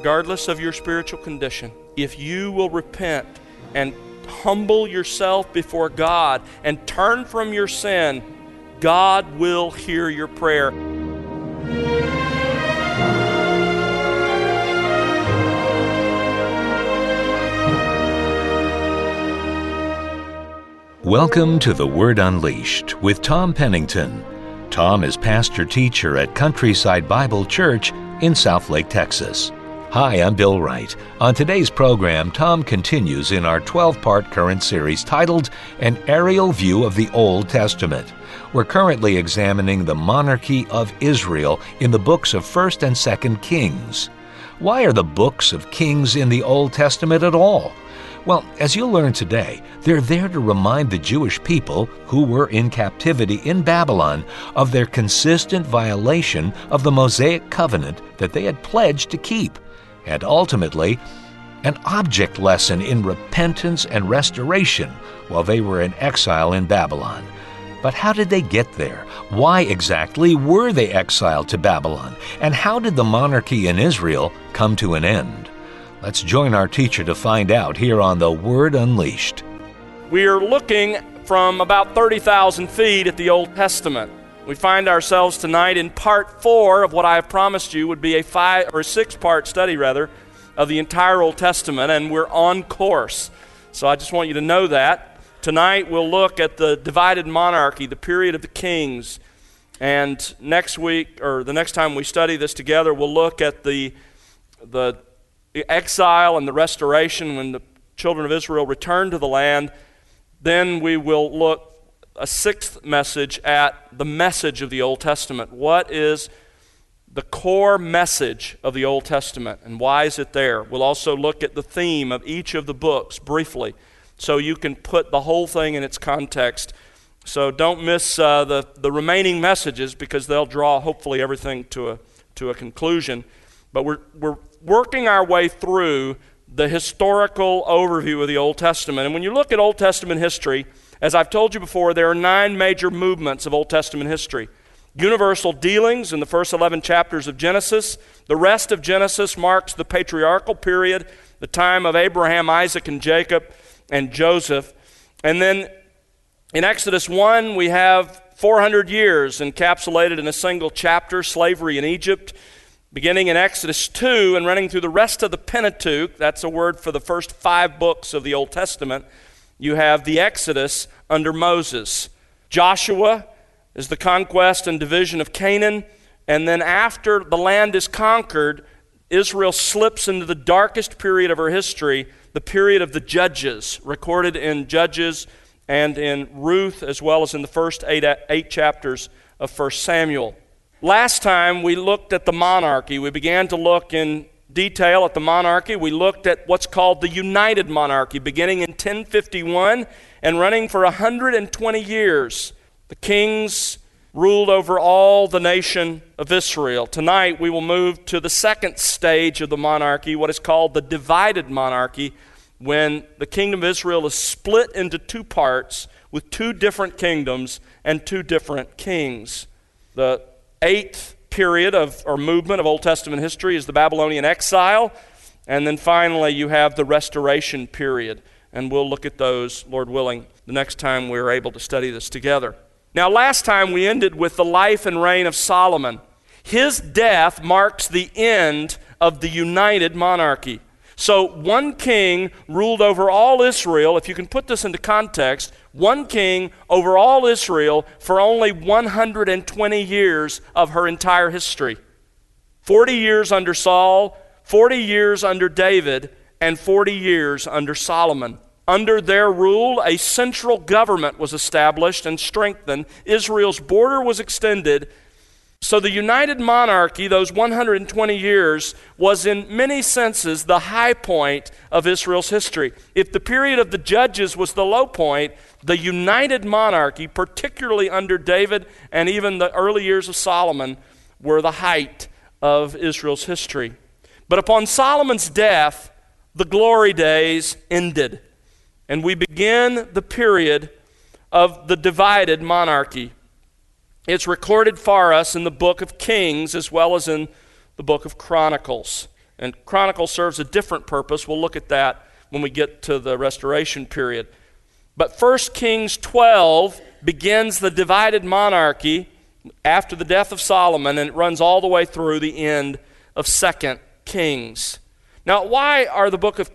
regardless of your spiritual condition, if you will repent and humble yourself before God and turn from your sin, God will hear your prayer. Welcome to The Word Unleashed with Tom Pennington. Tom is pastor teacher at Countryside Bible Church in Southlake, Texas. Hi, I'm Bill Wright. On today's program, Tom continues in our 12 part current series titled An Aerial View of the Old Testament. We're currently examining the monarchy of Israel in the books of 1st and 2nd Kings. Why are the books of Kings in the Old Testament at all? Well, as you'll learn today, they're there to remind the Jewish people who were in captivity in Babylon of their consistent violation of the Mosaic covenant that they had pledged to keep and ultimately, an object lesson in repentance and restoration while they were in exile in Babylon. But how did they get there? Why exactly were they exiled to Babylon? And how did the monarchy in Israel come to an end? Let's join our teacher to find out here on The Word Unleashed. We are looking from about 30,000 feet at the Old Testament. We find ourselves tonight in part four of what I have promised you would be a five or six part study, rather, of the entire Old Testament, and we're on course. So I just want you to know that. Tonight we'll look at the divided monarchy, the period of the kings. And next week, or the next time we study this together, we'll look at the, the exile and the restoration when the children of Israel return to the land. Then we will look a sixth message at the message of the Old Testament. What is the core message of the Old Testament and why is it there? We'll also look at the theme of each of the books briefly so you can put the whole thing in its context. So don't miss uh, the, the remaining messages because they'll draw hopefully everything to a, to a conclusion. But we're, we're working our way through the historical overview of the Old Testament. And when you look at Old Testament history, as I've told you before, there are nine major movements of Old Testament history. Universal dealings in the first 11 chapters of Genesis. The rest of Genesis marks the patriarchal period, the time of Abraham, Isaac, and Jacob, and Joseph. And then in Exodus 1, we have 400 years encapsulated in a single chapter slavery in Egypt. Beginning in Exodus 2 and running through the rest of the Pentateuch, that's a word for the first five books of the Old Testament you have the Exodus under Moses. Joshua is the conquest and division of Canaan. And then after the land is conquered, Israel slips into the darkest period of her history, the period of the Judges, recorded in Judges and in Ruth, as well as in the first eight, eight chapters of 1 Samuel. Last time we looked at the monarchy. We began to look in detail at the monarchy, we looked at what's called the United Monarchy, beginning in 1051 and running for 120 years. The kings ruled over all the nation of Israel. Tonight, we will move to the second stage of the monarchy, what is called the divided monarchy, when the kingdom of Israel is split into two parts with two different kingdoms and two different kings. The eighth period of or movement of Old Testament history is the Babylonian exile. And then finally, you have the restoration period. And we'll look at those, Lord willing, the next time we're able to study this together. Now, last time we ended with the life and reign of Solomon. His death marks the end of the united monarchy. So, one king ruled over all Israel. If you can put this into context, one king over all Israel for only 120 years of her entire history 40 years under Saul, 40 years under David, and 40 years under Solomon. Under their rule, a central government was established and strengthened. Israel's border was extended, so the united monarchy, those 120 years, was in many senses the high point of Israel's history. If the period of the judges was the low point, the united monarchy, particularly under David and even the early years of Solomon, were the height of Israel's history. But upon Solomon's death, the glory days ended, and we begin the period of the divided monarchy. It's recorded for us in the book of Kings as well as in the book of Chronicles. And chronicle serves a different purpose. We'll look at that when we get to the restoration period. But 1 Kings 12 begins the divided monarchy after the death of Solomon, and it runs all the way through the end of 2 Kings. Now, why are the book of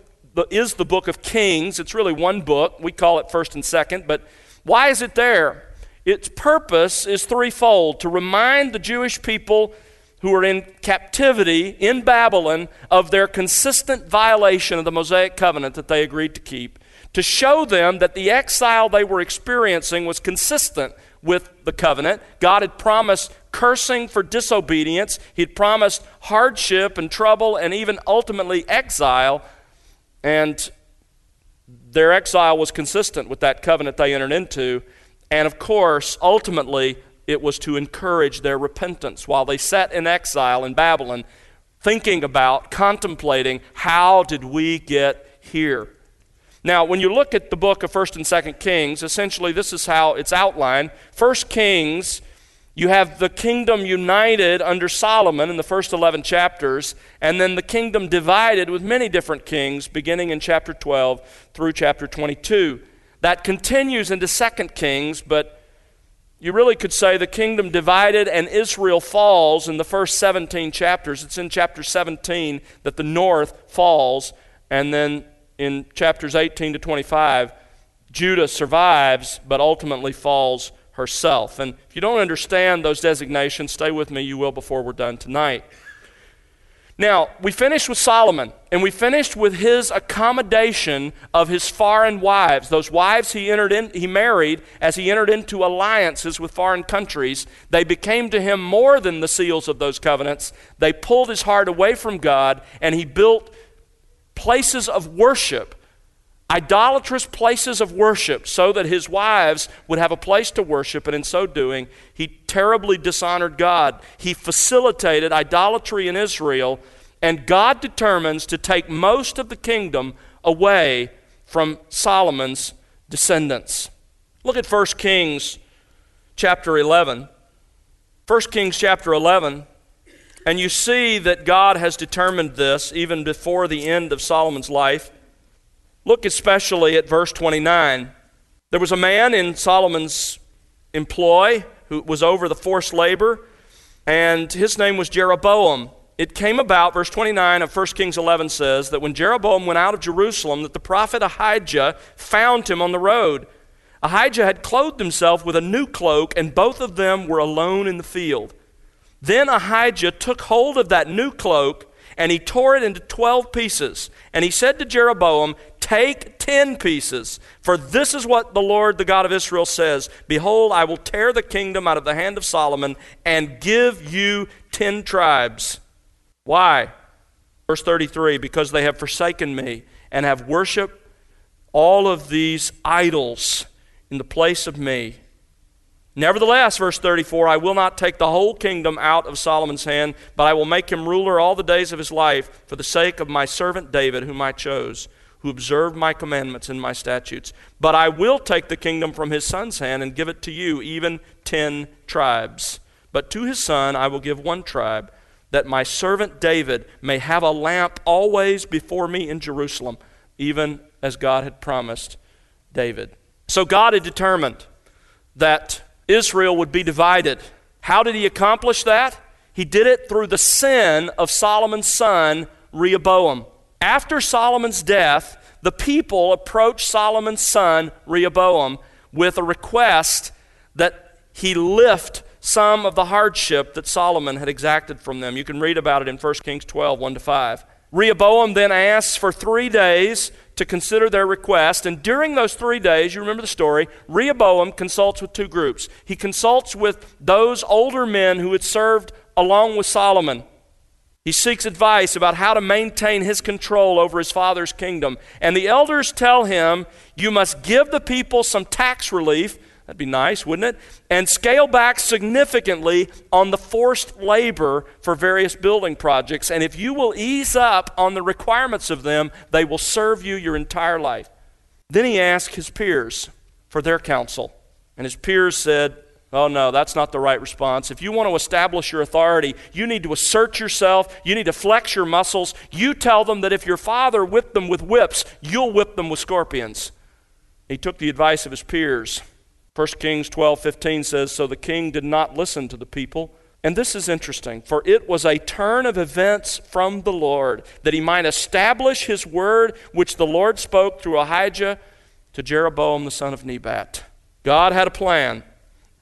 is the book of Kings? It's really one book. We call it first and second, but why is it there? Its purpose is threefold to remind the Jewish people who are in captivity in Babylon of their consistent violation of the Mosaic covenant that they agreed to keep, to show them that the exile they were experiencing was consistent with the covenant. God had promised cursing for disobedience, He had promised hardship and trouble and even ultimately exile. And their exile was consistent with that covenant they entered into. And of course, ultimately, it was to encourage their repentance while they sat in exile in Babylon, thinking about, contemplating, how did we get here? Now, when you look at the book of 1st and 2nd Kings, essentially this is how it's outlined. 1st Kings, you have the kingdom united under Solomon in the first 11 chapters, and then the kingdom divided with many different kings, beginning in chapter 12 through chapter 22. That continues into 2nd Kings, but you really could say the kingdom divided and Israel falls in the first 17 chapters. It's in chapter 17 that the north falls, and then in chapters 18 to 25, Judah survives but ultimately falls herself. And if you don't understand those designations, stay with me, you will before we're done tonight. Now, we finished with Solomon, and we finished with his accommodation of his foreign wives, those wives he entered in, he married as he entered into alliances with foreign countries. They became to him more than the seals of those covenants. They pulled his heart away from God, and he built places of worship, idolatrous places of worship, so that his wives would have a place to worship, and in so doing, he terribly dishonored God. He facilitated idolatry in Israel, and God determines to take most of the kingdom away from Solomon's descendants. Look at 1 Kings chapter 11. 1 Kings chapter 11 and you see that God has determined this even before the end of Solomon's life. Look especially at verse 29. There was a man in Solomon's employ who was over the forced labor, and his name was Jeroboam. It came about, verse 29 of 1 Kings 11 says, that when Jeroboam went out of Jerusalem, that the prophet Ahijah found him on the road. Ahijah had clothed himself with a new cloak, and both of them were alone in the field. Then Ahijah took hold of that new cloak and he tore it into 12 pieces. And he said to Jeroboam, Take 10 pieces, for this is what the Lord, the God of Israel, says Behold, I will tear the kingdom out of the hand of Solomon and give you 10 tribes. Why? Verse 33 Because they have forsaken me and have worshiped all of these idols in the place of me. Nevertheless, verse 34, I will not take the whole kingdom out of Solomon's hand, but I will make him ruler all the days of his life for the sake of my servant David, whom I chose, who observed my commandments and my statutes. But I will take the kingdom from his son's hand and give it to you, even ten tribes. But to his son I will give one tribe, that my servant David may have a lamp always before me in Jerusalem, even as God had promised David. So God had determined that Israel would be divided. How did he accomplish that? He did it through the sin of Solomon's son, Rehoboam. After Solomon's death, the people approached Solomon's son, Rehoboam, with a request that he lift some of the hardship that Solomon had exacted from them. You can read about it in 1 Kings 12, 1 to 5. Rehoboam then asks for three days to consider their request. And during those three days, you remember the story, Rehoboam consults with two groups. He consults with those older men who had served along with Solomon. He seeks advice about how to maintain his control over his father's kingdom. And the elders tell him, You must give the people some tax relief That'd be nice, wouldn't it? And scale back significantly on the forced labor for various building projects. And if you will ease up on the requirements of them, they will serve you your entire life. Then he asked his peers for their counsel. And his peers said, Oh, no, that's not the right response. If you want to establish your authority, you need to assert yourself. You need to flex your muscles. You tell them that if your father whipped them with whips, you'll whip them with scorpions. He took the advice of his peers. 1 Kings 12 15 says, So the king did not listen to the people. And this is interesting, for it was a turn of events from the Lord that he might establish his word, which the Lord spoke through Ahijah to Jeroboam the son of Nebat. God had a plan.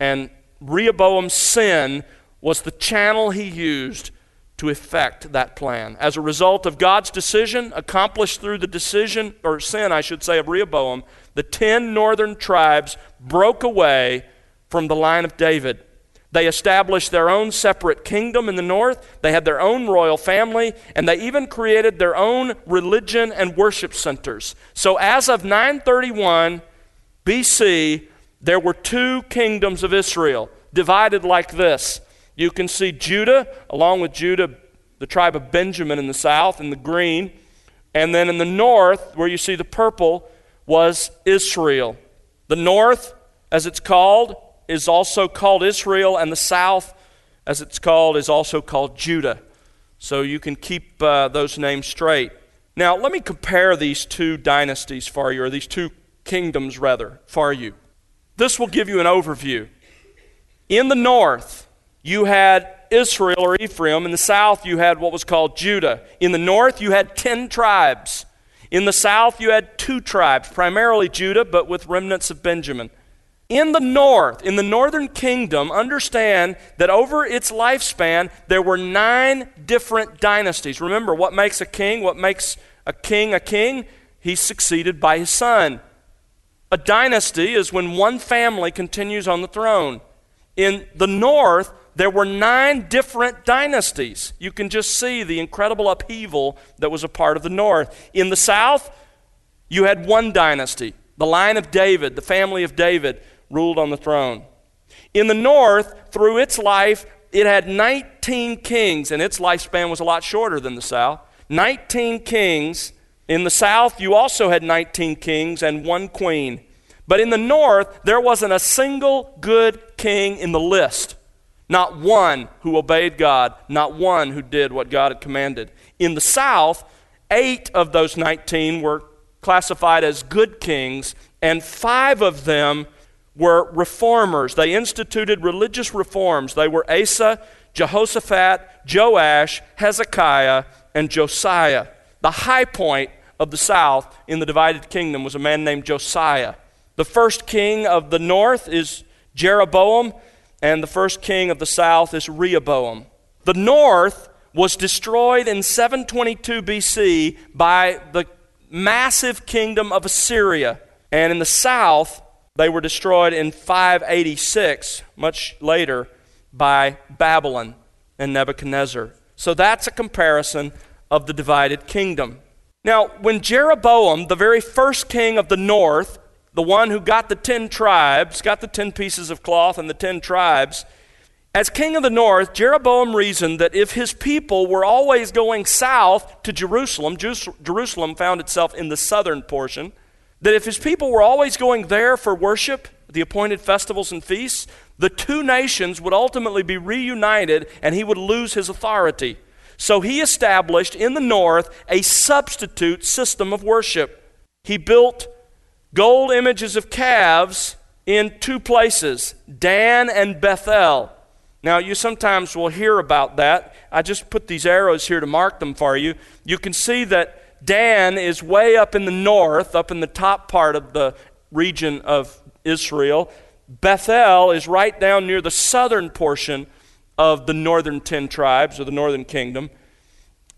And Rehoboam's sin was the channel he used to effect that plan. As a result of God's decision, accomplished through the decision, or sin, I should say, of Rehoboam, the ten northern tribes broke away from the line of David. They established their own separate kingdom in the north. They had their own royal family, and they even created their own religion and worship centers. So, as of 931 BC, there were two kingdoms of Israel divided like this. You can see Judah, along with Judah, the tribe of Benjamin in the south, in the green. And then in the north, where you see the purple, was Israel. The north, as it's called, is also called Israel, and the south, as it's called, is also called Judah. So you can keep uh, those names straight. Now, let me compare these two dynasties for you, or these two kingdoms, rather, for you. This will give you an overview. In the north, you had Israel or Ephraim. In the south, you had what was called Judah. In the north, you had 10 tribes. In the south, you had two tribes, primarily Judah, but with remnants of Benjamin. In the north, in the northern kingdom, understand that over its lifespan, there were nine different dynasties. Remember, what makes a king? What makes a king a king? He's succeeded by his son. A dynasty is when one family continues on the throne. In the north, there were nine different dynasties. You can just see the incredible upheaval that was a part of the north. In the south, you had one dynasty. The line of David, the family of David, ruled on the throne. In the north, through its life, it had 19 kings, and its lifespan was a lot shorter than the south. 19 kings in the south, you also had 19 kings and one queen. But in the north, there wasn't a single good king in the list. Not one who obeyed God, not one who did what God had commanded. In the south, eight of those 19 were classified as good kings, and five of them were reformers. They instituted religious reforms. They were Asa, Jehoshaphat, Joash, Hezekiah, and Josiah. The high point of the south in the divided kingdom was a man named Josiah. The first king of the north is Jeroboam, and the first king of the south is Rehoboam. The north was destroyed in 722 BC by the massive kingdom of Assyria, and in the south, they were destroyed in 586, much later, by Babylon and Nebuchadnezzar. So that's a comparison of the divided kingdom. Now, when Jeroboam, the very first king of the north, the one who got the ten tribes, got the ten pieces of cloth and the ten tribes, as king of the north, Jeroboam reasoned that if his people were always going south to Jerusalem, Jerusalem found itself in the southern portion, that if his people were always going there for worship, the appointed festivals and feasts, the two nations would ultimately be reunited and he would lose his authority. So he established in the north a substitute system of worship. He built gold images of calves in two places, Dan and Bethel. Now, you sometimes will hear about that. I just put these arrows here to mark them for you. You can see that Dan is way up in the north, up in the top part of the region of Israel. Bethel is right down near the southern portion of the northern ten tribes or the northern kingdom.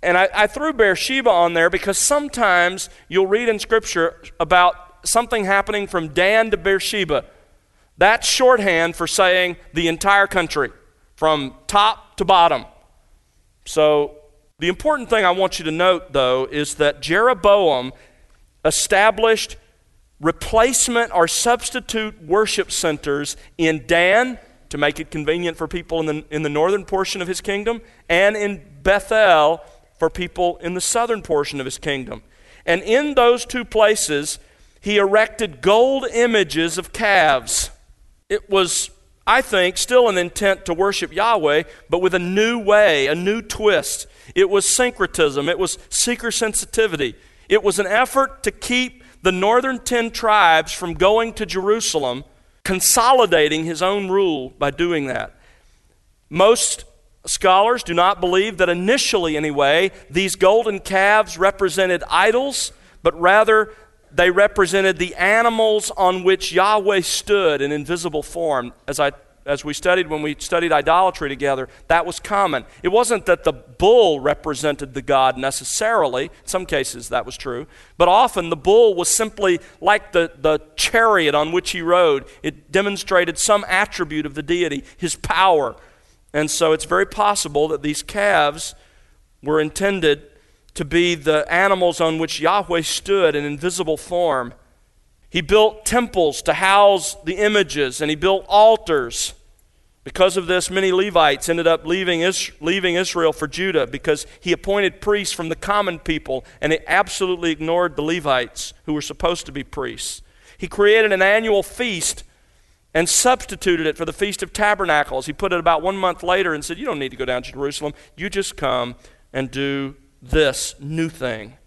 And I, I, threw Beersheba on there because sometimes you'll read in Scripture about something happening from Dan to Beersheba. That's shorthand for saying the entire country, from top to bottom. So, the important thing I want you to note, though, is that Jeroboam established replacement or substitute worship centers in Dan to make it convenient for people in the, in the northern portion of his kingdom, and in Bethel for people in the southern portion of his kingdom. And in those two places, he erected gold images of calves. It was I think, still an intent to worship Yahweh, but with a new way, a new twist. It was syncretism, it was seeker sensitivity. It was an effort to keep the northern ten tribes from going to Jerusalem, consolidating his own rule by doing that. Most scholars do not believe that initially, anyway, these golden calves represented idols, but rather they represented the animals on which Yahweh stood in invisible form. As, I, as we studied when we studied idolatry together, that was common. It wasn't that the bull represented the God necessarily, in some cases that was true, but often the bull was simply like the, the chariot on which he rode. It demonstrated some attribute of the deity, his power. And so it's very possible that these calves were intended to be the animals on which Yahweh stood in invisible form. He built temples to house the images, and he built altars. Because of this, many Levites ended up leaving, leaving Israel for Judah because he appointed priests from the common people, and he absolutely ignored the Levites, who were supposed to be priests. He created an annual feast and substituted it for the Feast of Tabernacles. He put it about one month later and said, You don't need to go down to Jerusalem. You just come and do this new thing.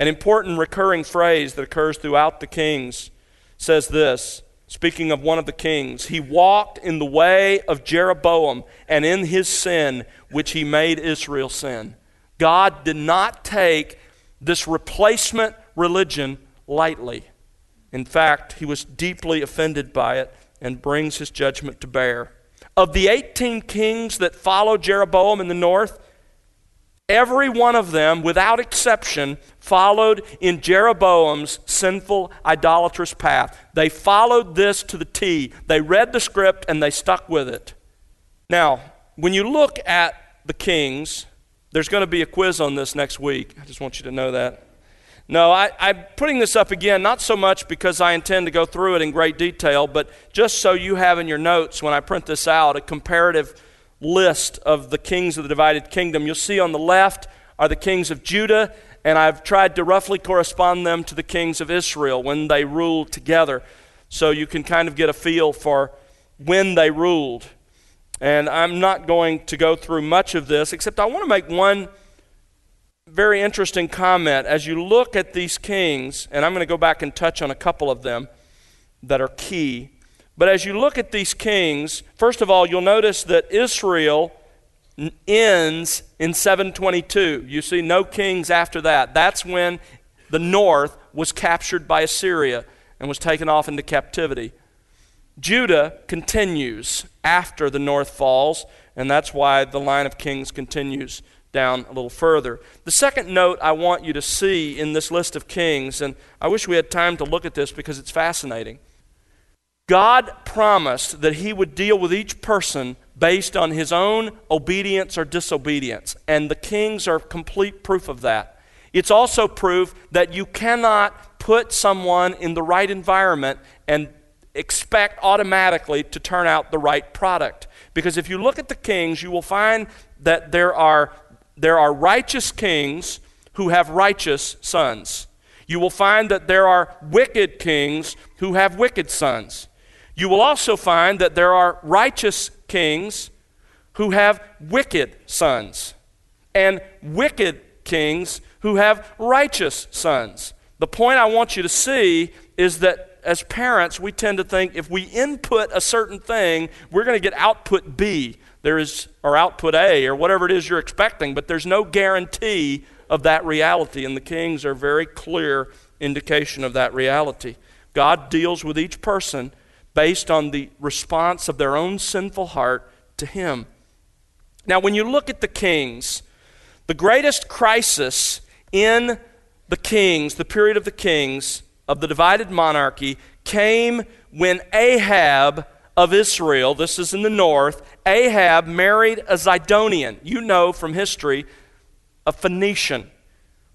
An important recurring phrase that occurs throughout the Kings says this speaking of one of the kings, he walked in the way of Jeroboam and in his sin, which he made Israel sin. God did not take this replacement religion lightly. In fact, he was deeply offended by it and brings his judgment to bear. Of the 18 kings that followed Jeroboam in the north, Every one of them, without exception, followed in Jeroboam's sinful, idolatrous path. They followed this to the T. They read the script and they stuck with it. Now, when you look at the kings, there's going to be a quiz on this next week. I just want you to know that. No, I, am putting this up again, not so much because I intend to go through it in great detail, but just so you have in your notes when I print this out a comparative list of the kings of the divided kingdom. You'll see on the left are the kings of Judah, and I've tried to roughly correspond them to the kings of Israel when they ruled together. So you can kind of get a feel for when they ruled. And I'm not going to go through much of this, except I want to make one very interesting comment. As you look at these kings, and I'm going to go back and touch on a couple of them that are key. But as you look at these kings, first of all, you'll notice that Israel ends in 722. You see no kings after that. That's when the north was captured by Assyria and was taken off into captivity. Judah continues after the north falls, and that's why the line of kings continues down a little further. The second note I want you to see in this list of kings, and I wish we had time to look at this because it's fascinating. God promised that He would deal with each person based on his own obedience or disobedience, and the kings are complete proof of that. It's also proof that you cannot put someone in the right environment and expect automatically to turn out the right product. Because if you look at the kings, you will find that there are, there are righteous kings who have righteous sons. You will find that there are wicked kings who have wicked sons. You will also find that there are righteous kings who have wicked sons, and wicked kings who have righteous sons. The point I want you to see is that as parents, we tend to think if we input a certain thing, we're going to get output B. There is, or output A, or whatever it is you're expecting, but there's no guarantee of that reality, and the kings are very clear indication of that reality. God deals with each person based on the response of their own sinful heart to Him. Now, when you look at the kings, the greatest crisis in the kings, the period of the kings, of the divided monarchy, came when Ahab of Israel, this is in the north, Ahab married a Zidonian. You know from history, a Phoenician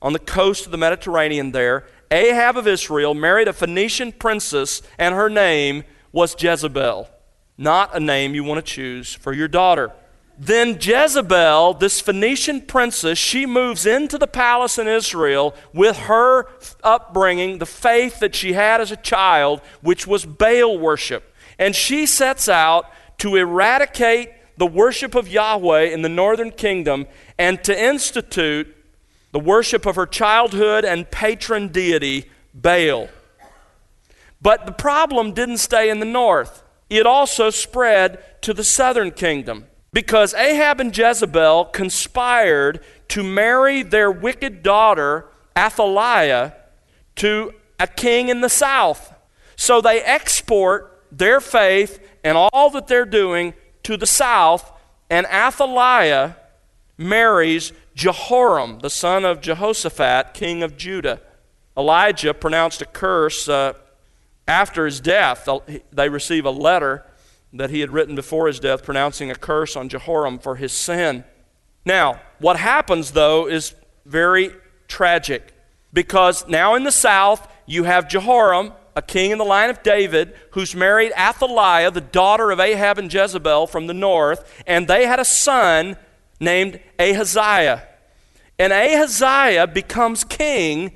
on the coast of the Mediterranean there. Ahab of Israel married a Phoenician princess, and her name was Jezebel, not a name you want to choose for your daughter. Then Jezebel, this Phoenician princess, she moves into the palace in Israel with her upbringing, the faith that she had as a child, which was Baal worship. And she sets out to eradicate the worship of Yahweh in the northern kingdom and to institute the worship of her childhood and patron deity, Baal. But the problem didn't stay in the north, it also spread to the southern kingdom because Ahab and Jezebel conspired to marry their wicked daughter, Athaliah, to a king in the south. So they export their faith and all that they're doing to the south, and Athaliah marries Jehoram, the son of Jehoshaphat, king of Judah. Elijah pronounced a curse uh, after his death. They receive a letter that he had written before his death pronouncing a curse on Jehoram for his sin. Now, what happens though is very tragic because now in the south you have Jehoram, a king in the line of David, who's married Athaliah, the daughter of Ahab and Jezebel from the north, and they had a son named Ahaziah. And Ahaziah becomes king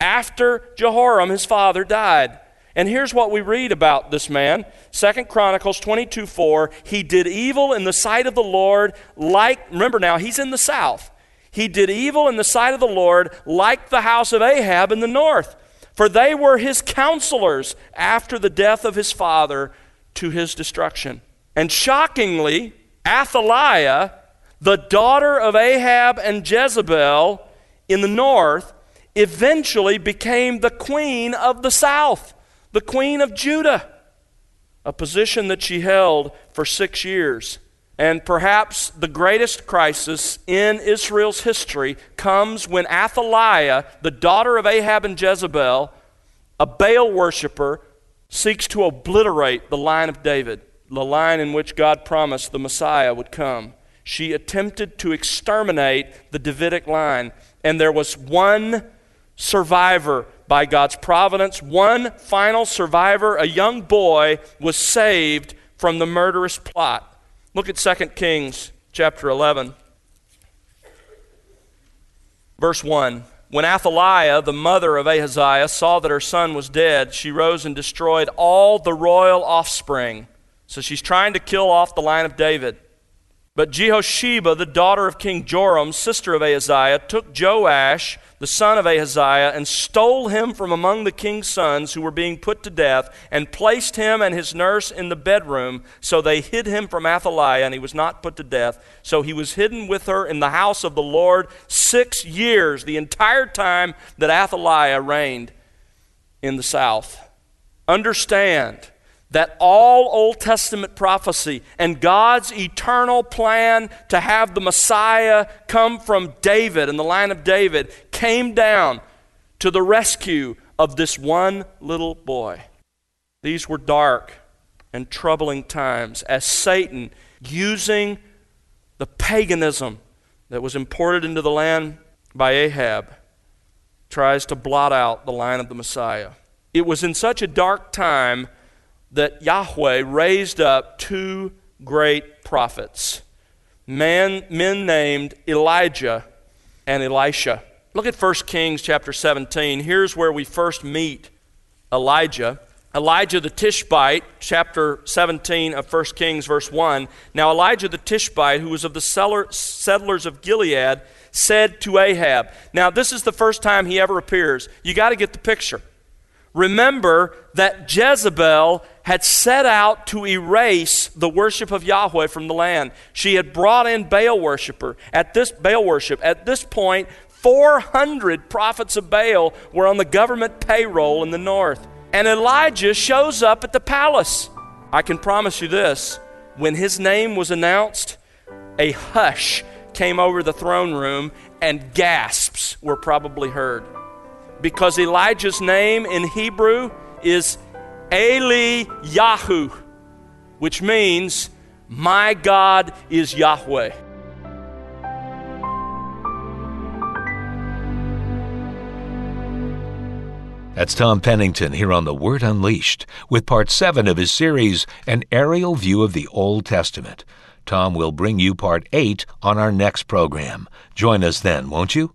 after Jehoram, his father, died. And here's what we read about this man. Second Chronicles 22 4. He did evil in the sight of the Lord, like, remember now, he's in the south. He did evil in the sight of the Lord, like the house of Ahab in the north for they were his counselors after the death of his father to his destruction. And shockingly, Athaliah, the daughter of Ahab and Jezebel in the north, eventually became the queen of the south, the queen of Judah, a position that she held for six years. And perhaps the greatest crisis in Israel's history comes when Athaliah, the daughter of Ahab and Jezebel, a Baal worshiper, seeks to obliterate the line of David, the line in which God promised the Messiah would come. She attempted to exterminate the Davidic line, and there was one survivor by God's providence. One final survivor, a young boy, was saved from the murderous plot. Look at 2 Kings chapter 11, verse 1. When Athaliah, the mother of Ahaziah, saw that her son was dead, she rose and destroyed all the royal offspring. So she's trying to kill off the line of David. But Jehosheba, the daughter of King Joram, sister of Ahaziah, took Joash, the son of Ahaziah, and stole him from among the king's sons who were being put to death, and placed him and his nurse in the bedroom. So they hid him from Athaliah, and he was not put to death. So he was hidden with her in the house of the Lord six years, the entire time that Athaliah reigned in the south. Understand that all Old Testament prophecy and God's eternal plan to have the Messiah come from David and the line of David came down to the rescue of this one little boy. These were dark and troubling times as Satan, using the paganism that was imported into the land by Ahab, tries to blot out the line of the Messiah. It was in such a dark time that Yahweh raised up two great prophets, men, men named Elijah and Elisha. Look at 1 Kings chapter 17. Here's where we first meet Elijah. Elijah the Tishbite, chapter 17 of 1 Kings, verse 1. Now, Elijah the Tishbite, who was of the settlers of Gilead, said to Ahab. Now, this is the first time he ever appears. You got to get the picture. Remember that Jezebel had set out to erase the worship of Yahweh from the land. She had brought in Baal worshiper. At this Baal worship, at this point, 400 prophets of Baal were on the government payroll in the north. And Elijah shows up at the palace. I can promise you this when his name was announced, a hush came over the throne room and gasps were probably heard. Because Elijah's name in Hebrew is Eli Eliyahu, which means, My God is Yahweh. That's Tom Pennington here on The Word Unleashed with part 7 of his series, An Aerial View of the Old Testament. Tom will bring you part 8 on our next program. Join us then, won't you?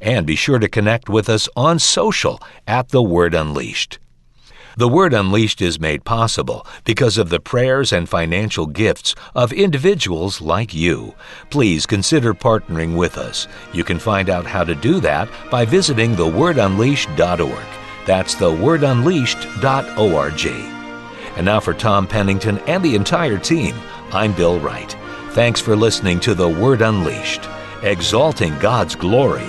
And be sure to connect with us on social at The Word Unleashed. The Word Unleashed is made possible because of the prayers and financial gifts of individuals like you. Please consider partnering with us. You can find out how to do that by visiting thewordunleashed.org. That's thewordunleashed.org. And now for Tom Pennington and the entire team, I'm Bill Wright. Thanks for listening to The Word Unleashed, exalting God's glory,